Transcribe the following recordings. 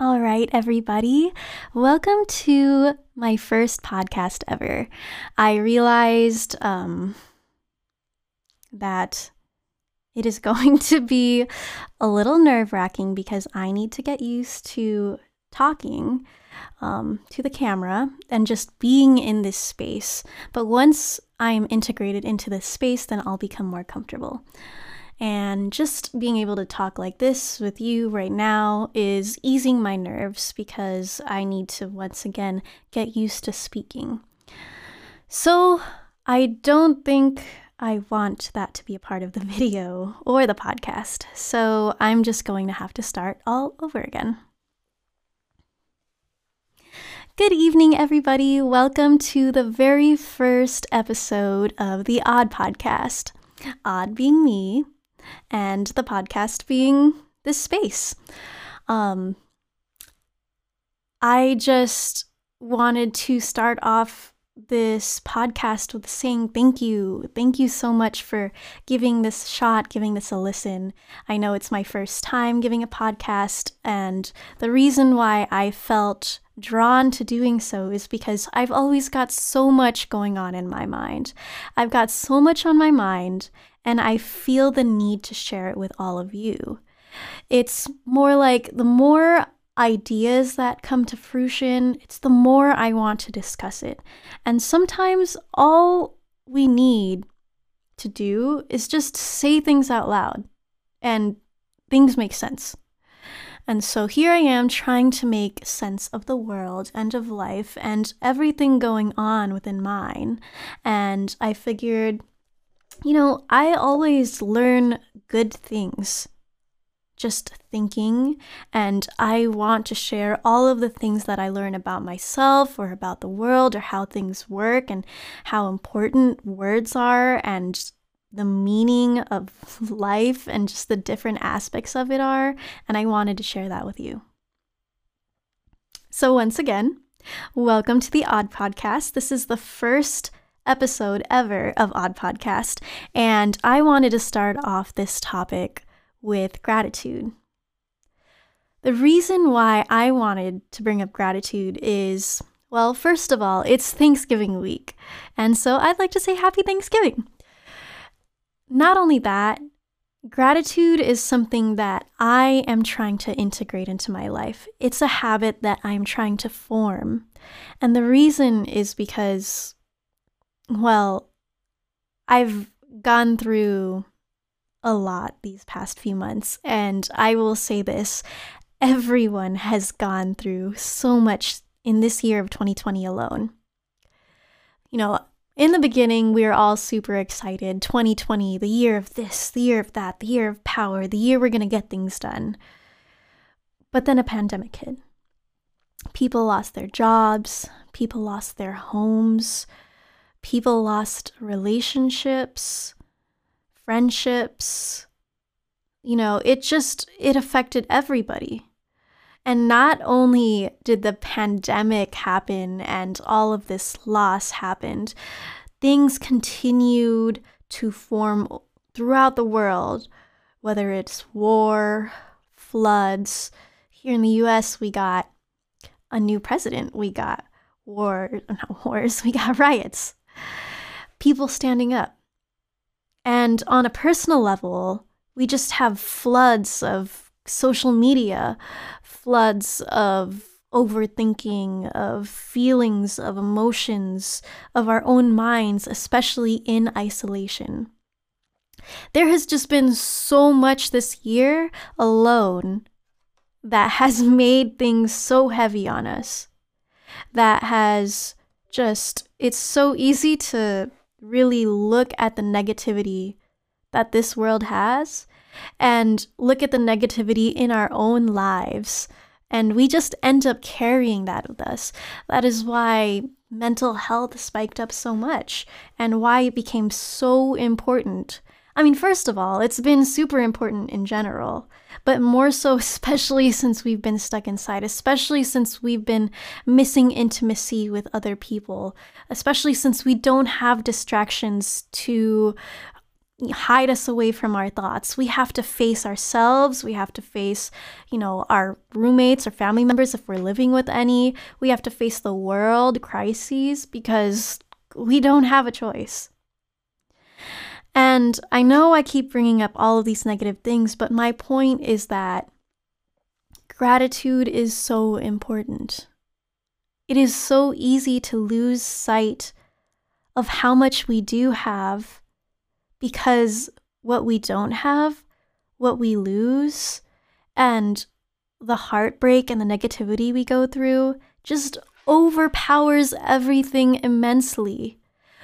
All right, everybody. Welcome to my first podcast ever. I realized um, that it is going to be a little nerve wracking because I need to get used to talking um, to the camera and just being in this space. But once I'm integrated into this space, then I'll become more comfortable. And just being able to talk like this with you right now is easing my nerves because I need to once again get used to speaking. So I don't think I want that to be a part of the video or the podcast. So I'm just going to have to start all over again. Good evening, everybody. Welcome to the very first episode of the Odd Podcast. Odd being me, and the podcast being this space. Um, I just wanted to start off this podcast with saying thank you. Thank you so much for giving this shot, giving this a listen. I know it's my first time giving a podcast, and the reason why I felt drawn to doing so is because I've always got so much going on in my mind. I've got so much on my mind, and I feel the need to share it with all of you. It's more like the more ideas that come to fruition, it's the more I want to discuss it. And sometimes all we need to do is just say things out loud and things make sense. And so here I am trying to make sense of the world and of life and everything going on within mine. And I figured you know, I always learn good things just thinking, and I want to share all of the things that I learn about myself or about the world or how things work and how important words are and the meaning of life and just the different aspects of it are. And I wanted to share that with you. So, once again, welcome to the Odd Podcast. This is the first episode ever of Odd Podcast, and I wanted to start off this topic with gratitude. The reason why I wanted to bring up gratitude is well, first of all, it's Thanksgiving week, and so I'd like to say Happy Thanksgiving. Not only that, gratitude is something that I am trying to integrate into my life. It's a habit that I'm trying to form. And the reason is because well, I've gone through a lot these past few months, and I will say this everyone has gone through so much in this year of 2020 alone. You know, in the beginning, we were all super excited 2020, the year of this, the year of that, the year of power, the year we're going to get things done. But then a pandemic hit. People lost their jobs, people lost their homes, people lost relationships, friendships. You know, it just it affected everybody. And not only did the pandemic happen and all of this loss happened, things continued to form throughout the world, whether it's war, floods. Here in the US, we got a new president, we got war, not wars, we got riots people standing up. And on a personal level, we just have floods of social media, floods of overthinking, of feelings, of emotions, of our own minds, especially in isolation. There has just been so much this year alone that has made things so heavy on us, that has just, it's so easy to really look at the negativity that this world has and look at the negativity in our own lives. And we just end up carrying that with us. That is why mental health spiked up so much and why it became so important. I mean, first of all, it's been super important in general, but more so, especially since we've been stuck inside, especially since we've been missing intimacy with other people, especially since we don't have distractions to hide us away from our thoughts. We have to face ourselves. We have to face, you know, our roommates or family members if we're living with any. We have to face the world crises because we don't have a choice. And I know I keep bringing up all of these negative things, but my point is that gratitude is so important. It is so easy to lose sight of how much we do have because what we don't have, what we lose, and the heartbreak and the negativity we go through just overpowers everything immensely.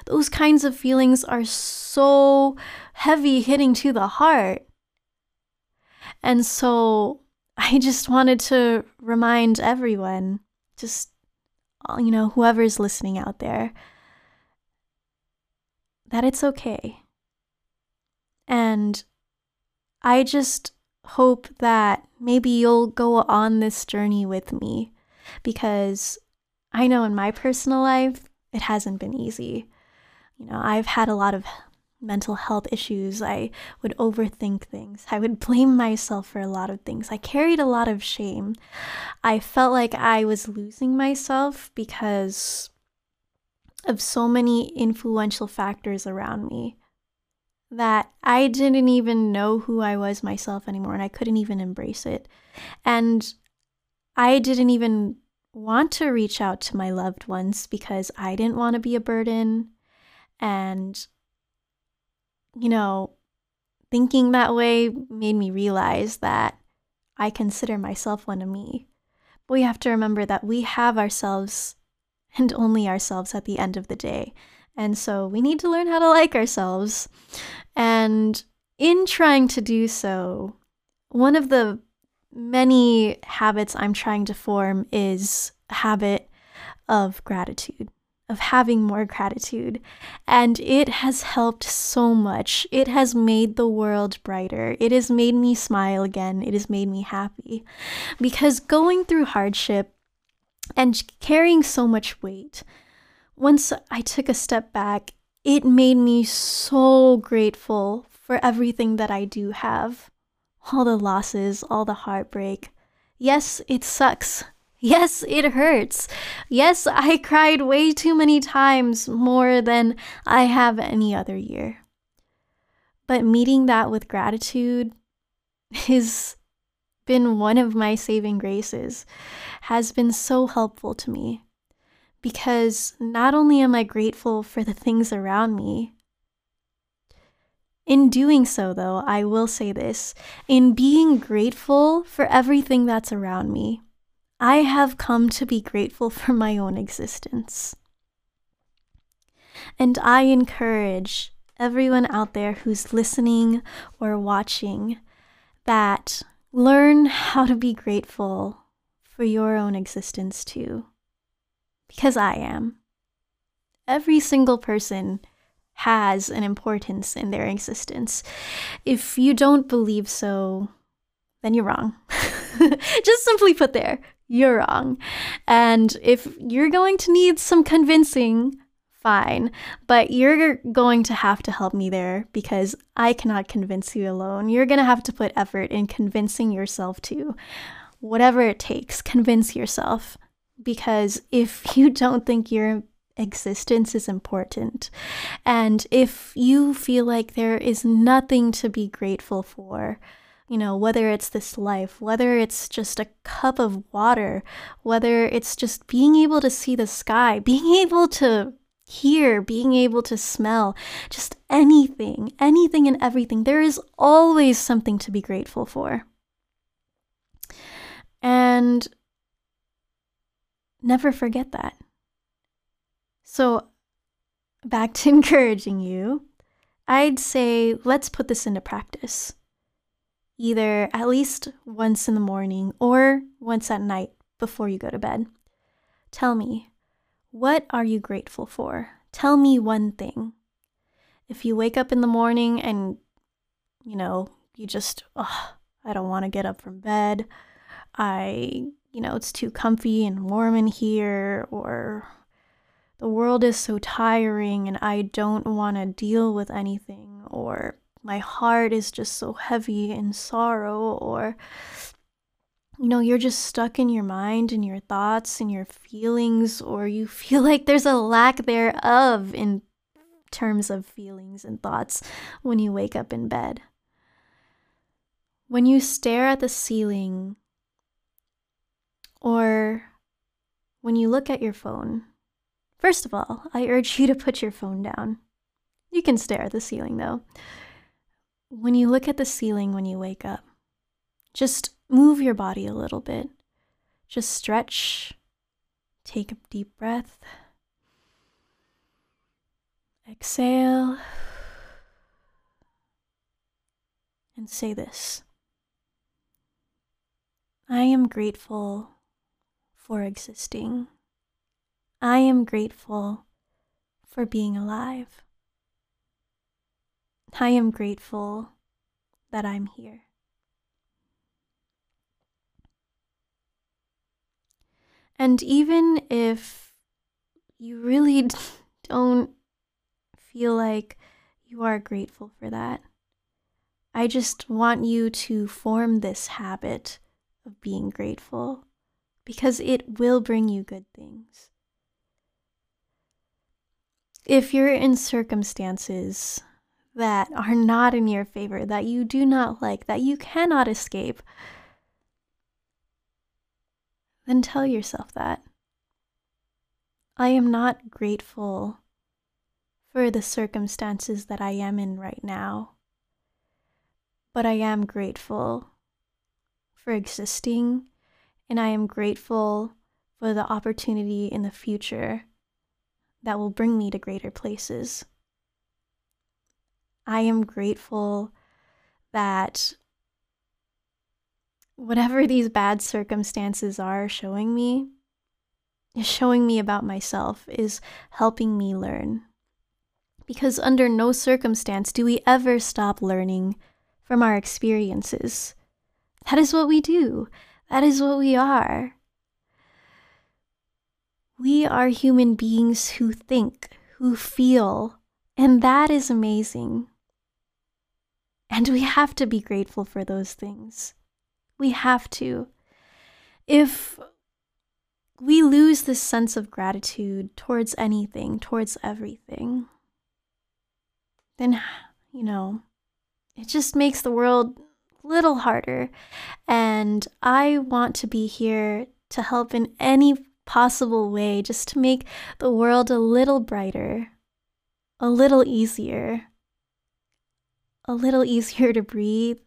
Those kinds of feelings are so heavy hitting to the heart. And so I just wanted to remind everyone, just, uh, you know, whoever's listening out there, that it's okay. And I just hope that maybe you'll go on this journey with me because I know in my personal life, it hasn't been easy. You know, I've had a lot of mental health issues. I would overthink things. I would blame myself for a lot of things. I carried a lot of shame. I felt like I was losing myself because of so many influential factors around me that I didn't even know who I was myself anymore and I couldn't even embrace it. And I didn't even want to reach out to my loved ones because I didn't want to be a burden. And, you know, thinking that way made me realize that I consider myself one of me. But we have to remember that we have ourselves and only ourselves at the end of the day. And so we need to learn how to like ourselves. And in trying to do so, one of the many habits I'm trying to form is habit of gratitude, of having more gratitude. And it has helped so much. It has made the world brighter. It has made me smile again. It has made me happy. Because going through hardship and carrying so much weight, once I took a step back, it made me so grateful for everything that I do have. All the losses, all the heartbreak. Yes, it sucks. Yes, it hurts. Yes, I cried way too many times, more than I have any other year. But meeting that with gratitude has been one of my saving graces, has been so helpful to me because not only am I grateful for the things around me, in doing so, though, I will say this in being grateful for everything that's around me, I have come to be grateful for my own existence. And I encourage everyone out there who's listening or watching that learn how to be grateful for your own existence too because I am. Every single person has an importance in their existence. If you don't believe so, then you're wrong. Just simply put there, you're wrong. And if you're going to need some convincing, fine. But you're going to have to help me there because I cannot convince you alone. You're going to have to put effort in convincing yourself too. Whatever it takes, convince yourself because if you don't think your existence is important, and if you feel like there is nothing to be grateful for, you know, whether it's this life, whether it's just a cup of water, whether it's just being able to see the sky, being able to hear, being able to smell, just anything, anything and everything, there is always something to be grateful for. And Never forget that. So, back to encouraging you, I'd say let's put this into practice. Either at least once in the morning or once at night before you go to bed. Tell me, what are you grateful for? Tell me one thing. If you wake up in the morning and, you know, you just, oh, I don't want to get up from bed. I you know, it's too comfy and warm in here, or the world is so tiring and I don't want to deal with anything, or my heart is just so heavy in sorrow, or you know, you're just stuck in your mind and your thoughts and your feelings, or you feel like there's a lack thereof in terms of feelings and thoughts when you wake up in bed. When you stare at the ceiling, or when you look at your phone, first of all, I urge you to put your phone down. You can stare at the ceiling though. When you look at the ceiling when you wake up, just move your body a little bit. Just stretch. Take a deep breath. Exhale. And say this I am grateful for existing. I am grateful for being alive. I am grateful that I'm here. And even if you really don't feel like you are grateful for that, I just want you to form this habit of being grateful because it will bring you good things. If you're in circumstances that are not in your favor, that you do not like, that you cannot escape, then tell yourself that. I am not grateful for the circumstances that I am in right now, but I am grateful for existing and I am grateful for the opportunity in the future that will bring me to greater places. I am grateful that whatever these bad circumstances are showing me, is showing me about myself, is helping me learn. Because under no circumstance do we ever stop learning from our experiences. That is what we do. That is what we are. We are human beings who think, who feel, and that is amazing. And we have to be grateful for those things. We have to. If we lose this sense of gratitude towards anything, towards everything, then, you know, it just makes the world a little harder. And I want to be here to help in any possible way just to make the world a little brighter, a little easier, a little easier to breathe,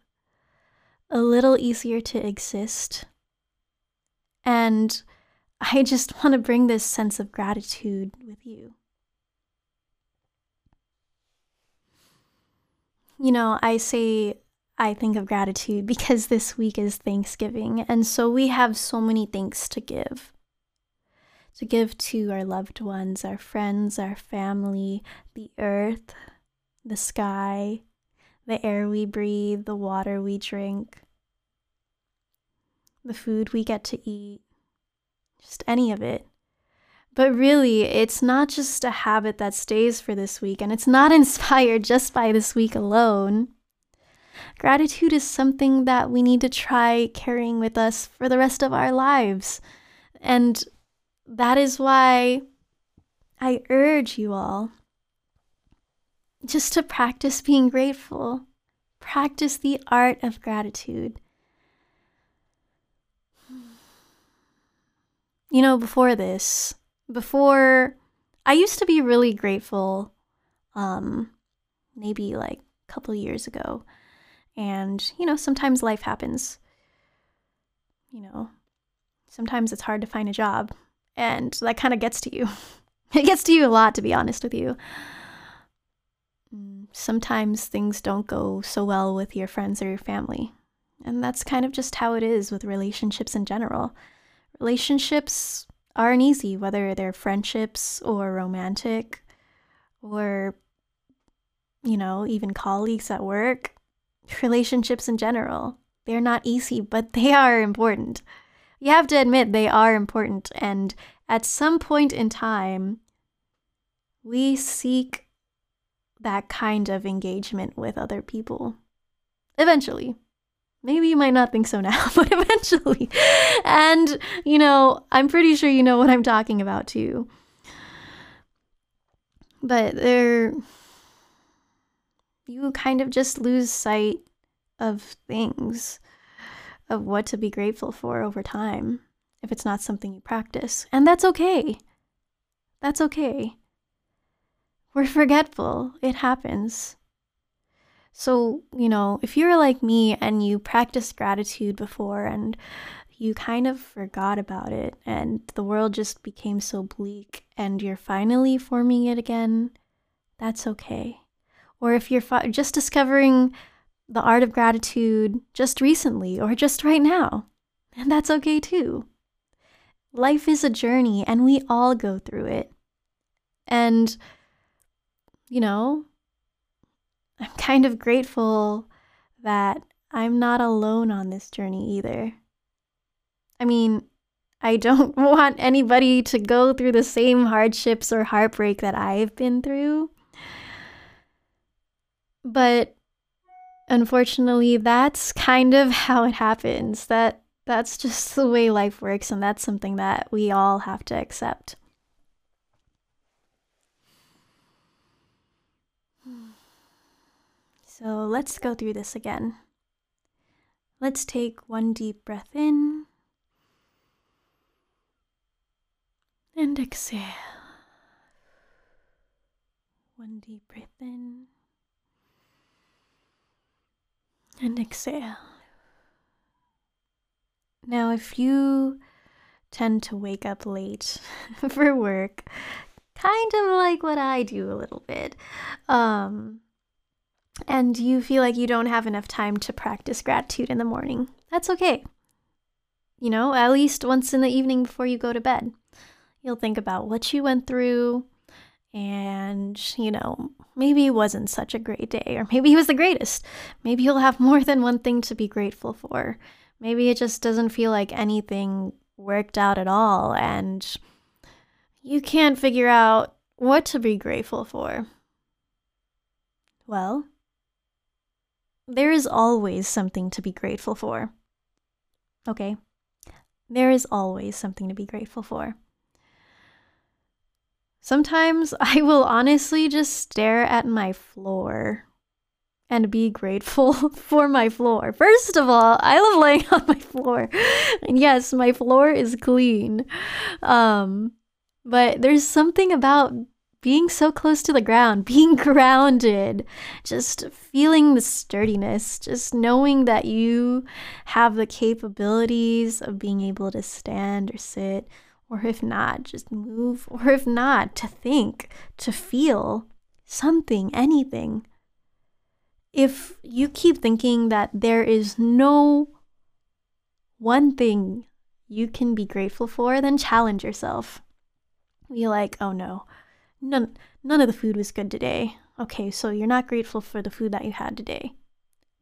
a little easier to exist. And I just want to bring this sense of gratitude with you. You know, I say I think of gratitude because this week is Thanksgiving, and so we have so many thanks to give. To give to our loved ones, our friends, our family, the earth, the sky, the air we breathe, the water we drink, the food we get to eat, just any of it. But really, it's not just a habit that stays for this week, and it's not inspired just by this week alone. Gratitude is something that we need to try carrying with us for the rest of our lives. And that is why I urge you all just to practice being grateful, practice the art of gratitude. You know, before this, before I used to be really grateful, um, maybe like a couple years ago. And, you know, sometimes life happens. You know, sometimes it's hard to find a job, and that kind of gets to you. it gets to you a lot, to be honest with you. Sometimes things don't go so well with your friends or your family. And that's kind of just how it is with relationships in general. Relationships aren't easy, whether they're friendships or romantic or, you know, even colleagues at work relationships in general. They're not easy, but they are important. You have to admit they are important. And at some point in time, we seek that kind of engagement with other people. Eventually. Maybe you might not think so now, but eventually. And, you know, I'm pretty sure you know what I'm talking about too. But there, you kind of just lose sight of things, of what to be grateful for over time if it's not something you practice. And that's okay. That's okay. We're forgetful. It happens. So, you know, if you're like me and you practiced gratitude before and you kind of forgot about it and the world just became so bleak and you're finally forming it again, that's okay. Or if you're fi- just discovering the art of gratitude just recently or just right now, and that's okay too. Life is a journey and we all go through it. And, you know, I'm kind of grateful that I'm not alone on this journey either. I mean, I don't want anybody to go through the same hardships or heartbreak that I've been through. But unfortunately, that's kind of how it happens. That that's just the way life works and that's something that we all have to accept. So let's go through this again. Let's take one deep breath in and exhale. One deep breath in and exhale. Now, if you tend to wake up late for work, kind of like what I do a little bit, um, and you feel like you don't have enough time to practice gratitude in the morning, that's okay. You know, at least once in the evening before you go to bed, you'll think about what you went through, and, you know, maybe it wasn't such a great day, or maybe it was the greatest. Maybe you'll have more than one thing to be grateful for. Maybe it just doesn't feel like anything worked out at all, and you can't figure out what to be grateful for. Well, there is always something to be grateful for. Okay? There is always something to be grateful for. Sometimes I will honestly just stare at my floor and be grateful for my floor. First of all, I love laying on my floor. And yes, my floor is clean. Um, but there's something about being so close to the ground, being grounded, just feeling the sturdiness, just knowing that you have the capabilities of being able to stand or sit, or if not, just move, or if not, to think, to feel something, anything. If you keep thinking that there is no one thing you can be grateful for, then challenge yourself. Be like, oh no, none none of the food was good today. Okay, so you're not grateful for the food that you had today.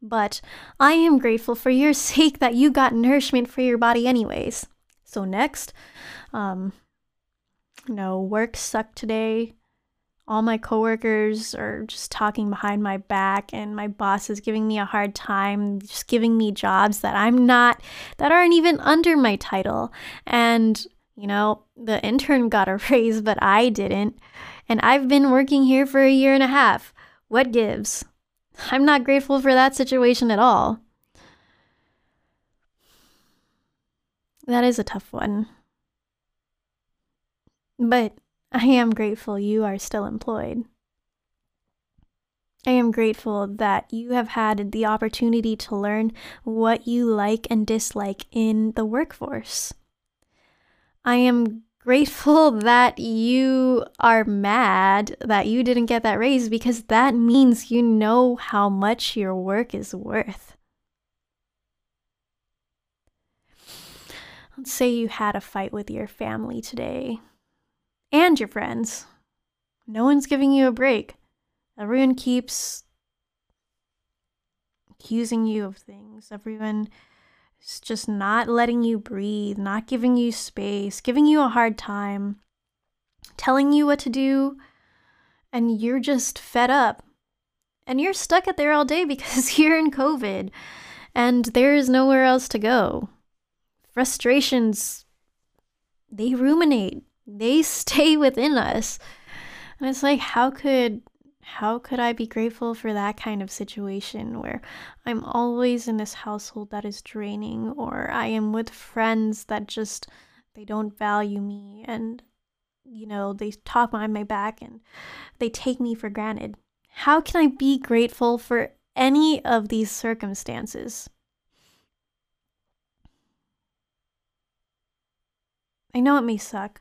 But I am grateful for your sake that you got nourishment for your body anyways. So next, um you know, work sucked today. All my coworkers are just talking behind my back and my boss is giving me a hard time, just giving me jobs that I'm not that aren't even under my title. And you know, the intern got a raise, but I didn't. And I've been working here for a year and a half. What gives? I'm not grateful for that situation at all. That is a tough one. But I am grateful you are still employed. I am grateful that you have had the opportunity to learn what you like and dislike in the workforce. I am grateful that you are mad that you didn't get that raise because that means you know how much your work is worth. Let's say you had a fight with your family today and your friends. No one's giving you a break. Everyone keeps accusing you of things. Everyone it's just not letting you breathe, not giving you space, giving you a hard time, telling you what to do, and you're just fed up. and you're stuck at there all day because you're in COVID and there is nowhere else to go. Frustrations, they ruminate, they stay within us. And it's like, how could how could I be grateful for that kind of situation where I'm always in this household that is draining or I am with friends that just they don't value me and you know, they talk behind my back and they take me for granted. How can I be grateful for any of these circumstances? I know it may suck.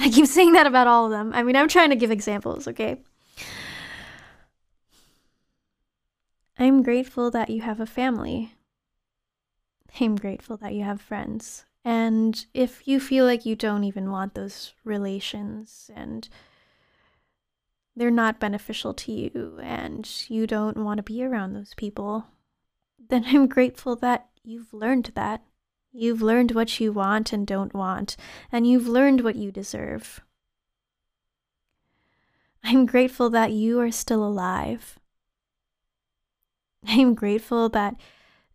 I keep saying that about all of them. I mean, I'm trying to give examples, okay? I'm grateful that you have a family. I'm grateful that you have friends. And if you feel like you don't even want those relations and they're not beneficial to you and you don't want to be around those people, then I'm grateful that you've learned that. You've learned what you want and don't want, and you've learned what you deserve. I'm grateful that you are still alive. I'm grateful that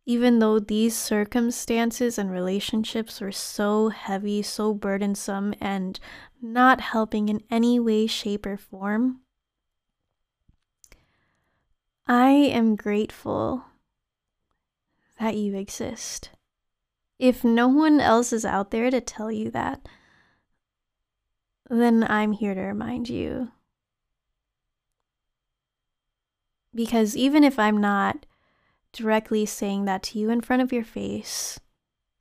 even though these circumstances and relationships were so heavy, so burdensome, and not helping in any way, shape, or form, I am grateful that you exist. If no one else is out there to tell you that, then I'm here to remind you. Because even if I'm not directly saying that to you in front of your face,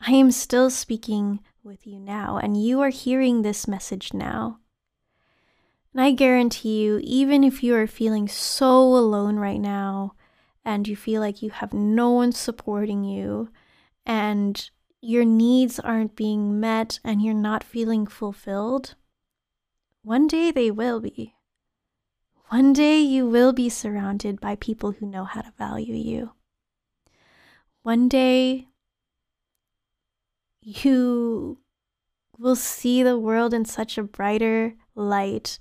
I am still speaking with you now, and you are hearing this message now. And I guarantee you, even if you are feeling so alone right now, and you feel like you have no one supporting you, and your needs aren't being met and you're not feeling fulfilled, one day they will be. One day you will be surrounded by people who know how to value you. One day you will see the world in such a brighter light.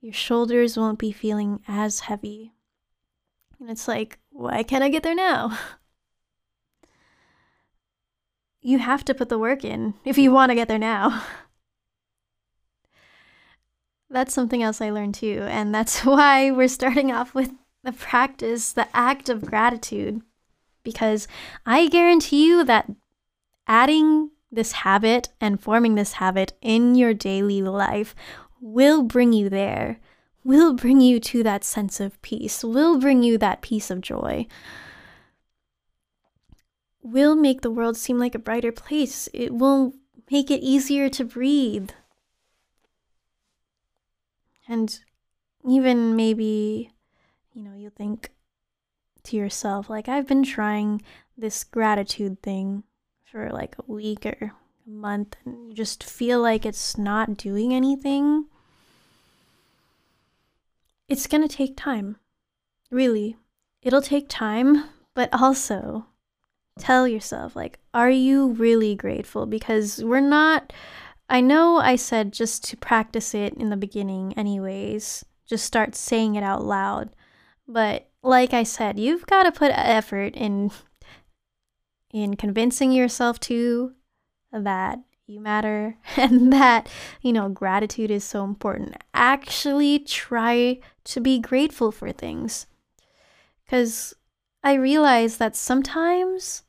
Your shoulders won't be feeling as heavy. And it's like, why can't I get there now? you have to put the work in if you want to get there now. that's something else I learned too. And that's why we're starting off with the practice, the act of gratitude. Because I guarantee you that adding this habit and forming this habit in your daily life will bring you there, will bring you to that sense of peace, will bring you that piece of joy will make the world seem like a brighter place. It will make it easier to breathe. And even maybe, you know, you'll think to yourself, like, I've been trying this gratitude thing for like a week or a month, and you just feel like it's not doing anything. It's gonna take time. Really. It'll take time, but also tell yourself like are you really grateful? Because we're not I know I said just to practice it in the beginning anyways just start saying it out loud. But like I said you've got to put effort in in convincing yourself to that you matter and that you know gratitude is so important. Actually try to be grateful for things. Cuz I realize that sometimes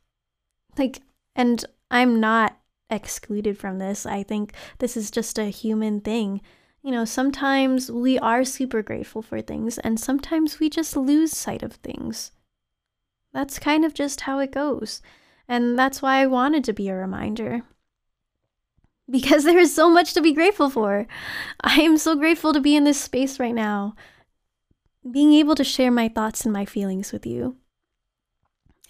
like, and I'm not excluded from this. I think this is just a human thing. You know, sometimes we are super grateful for things, and sometimes we just lose sight of things. That's kind of just how it goes. And that's why I wanted to be a reminder. Because there is so much to be grateful for. I am so grateful to be in this space right now, being able to share my thoughts and my feelings with you.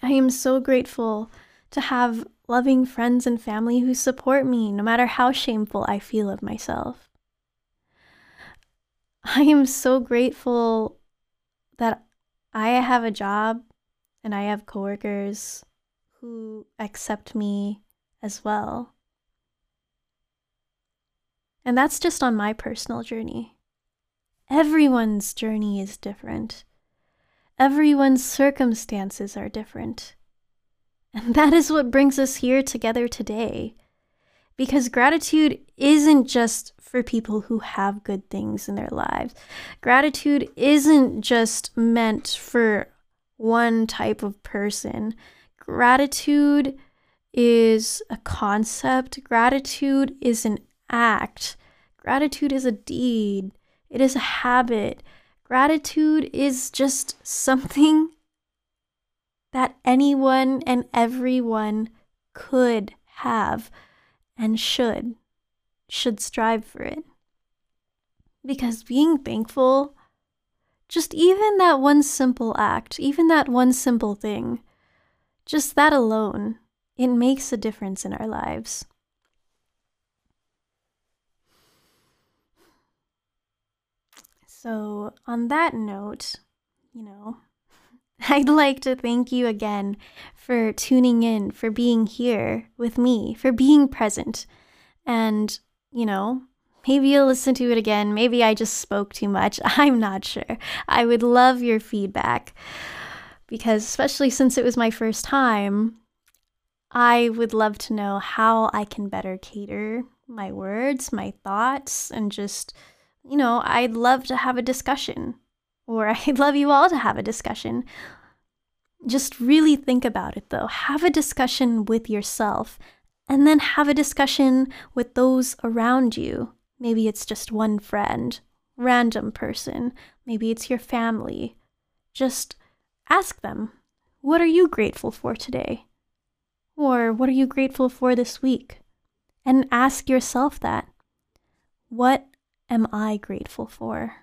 I am so grateful to have loving friends and family who support me no matter how shameful I feel of myself. I am so grateful that I have a job and I have coworkers who accept me as well. And that's just on my personal journey. Everyone's journey is different. Everyone's circumstances are different. And that is what brings us here together today. Because gratitude isn't just for people who have good things in their lives. Gratitude isn't just meant for one type of person. Gratitude is a concept, gratitude is an act, gratitude is a deed, it is a habit. Gratitude is just something that anyone and everyone could have and should, should strive for it. Because being thankful, just even that one simple act, even that one simple thing, just that alone, it makes a difference in our lives. So, on that note, you know, I'd like to thank you again for tuning in, for being here with me, for being present. And, you know, maybe you'll listen to it again. Maybe I just spoke too much. I'm not sure. I would love your feedback because, especially since it was my first time, I would love to know how I can better cater my words, my thoughts, and just, you know, I'd love to have a discussion or I'd love you all to have a discussion. Just really think about it though. Have a discussion with yourself and then have a discussion with those around you. Maybe it's just one friend, random person, maybe it's your family. Just ask them, What are you grateful for today? Or what are you grateful for this week? And ask yourself that. What am I grateful for?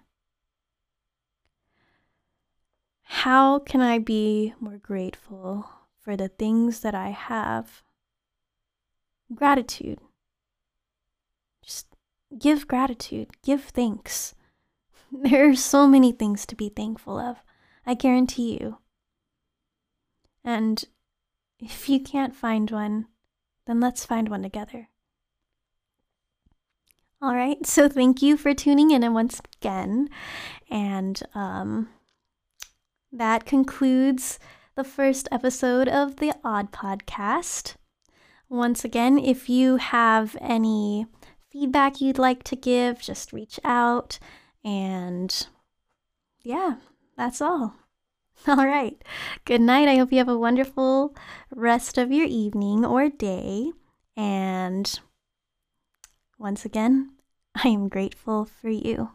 How can I be more grateful for the things that I have? Gratitude. Just give gratitude, give thanks. There are so many things to be thankful of, I guarantee you. And if you can't find one, then let's find one together. All right, so thank you for tuning in once again. And um, that concludes the first episode of the Odd Podcast. Once again, if you have any feedback you'd like to give, just reach out. And yeah, that's all. All right. Good night. I hope you have a wonderful rest of your evening or day. And once again, I am grateful for you.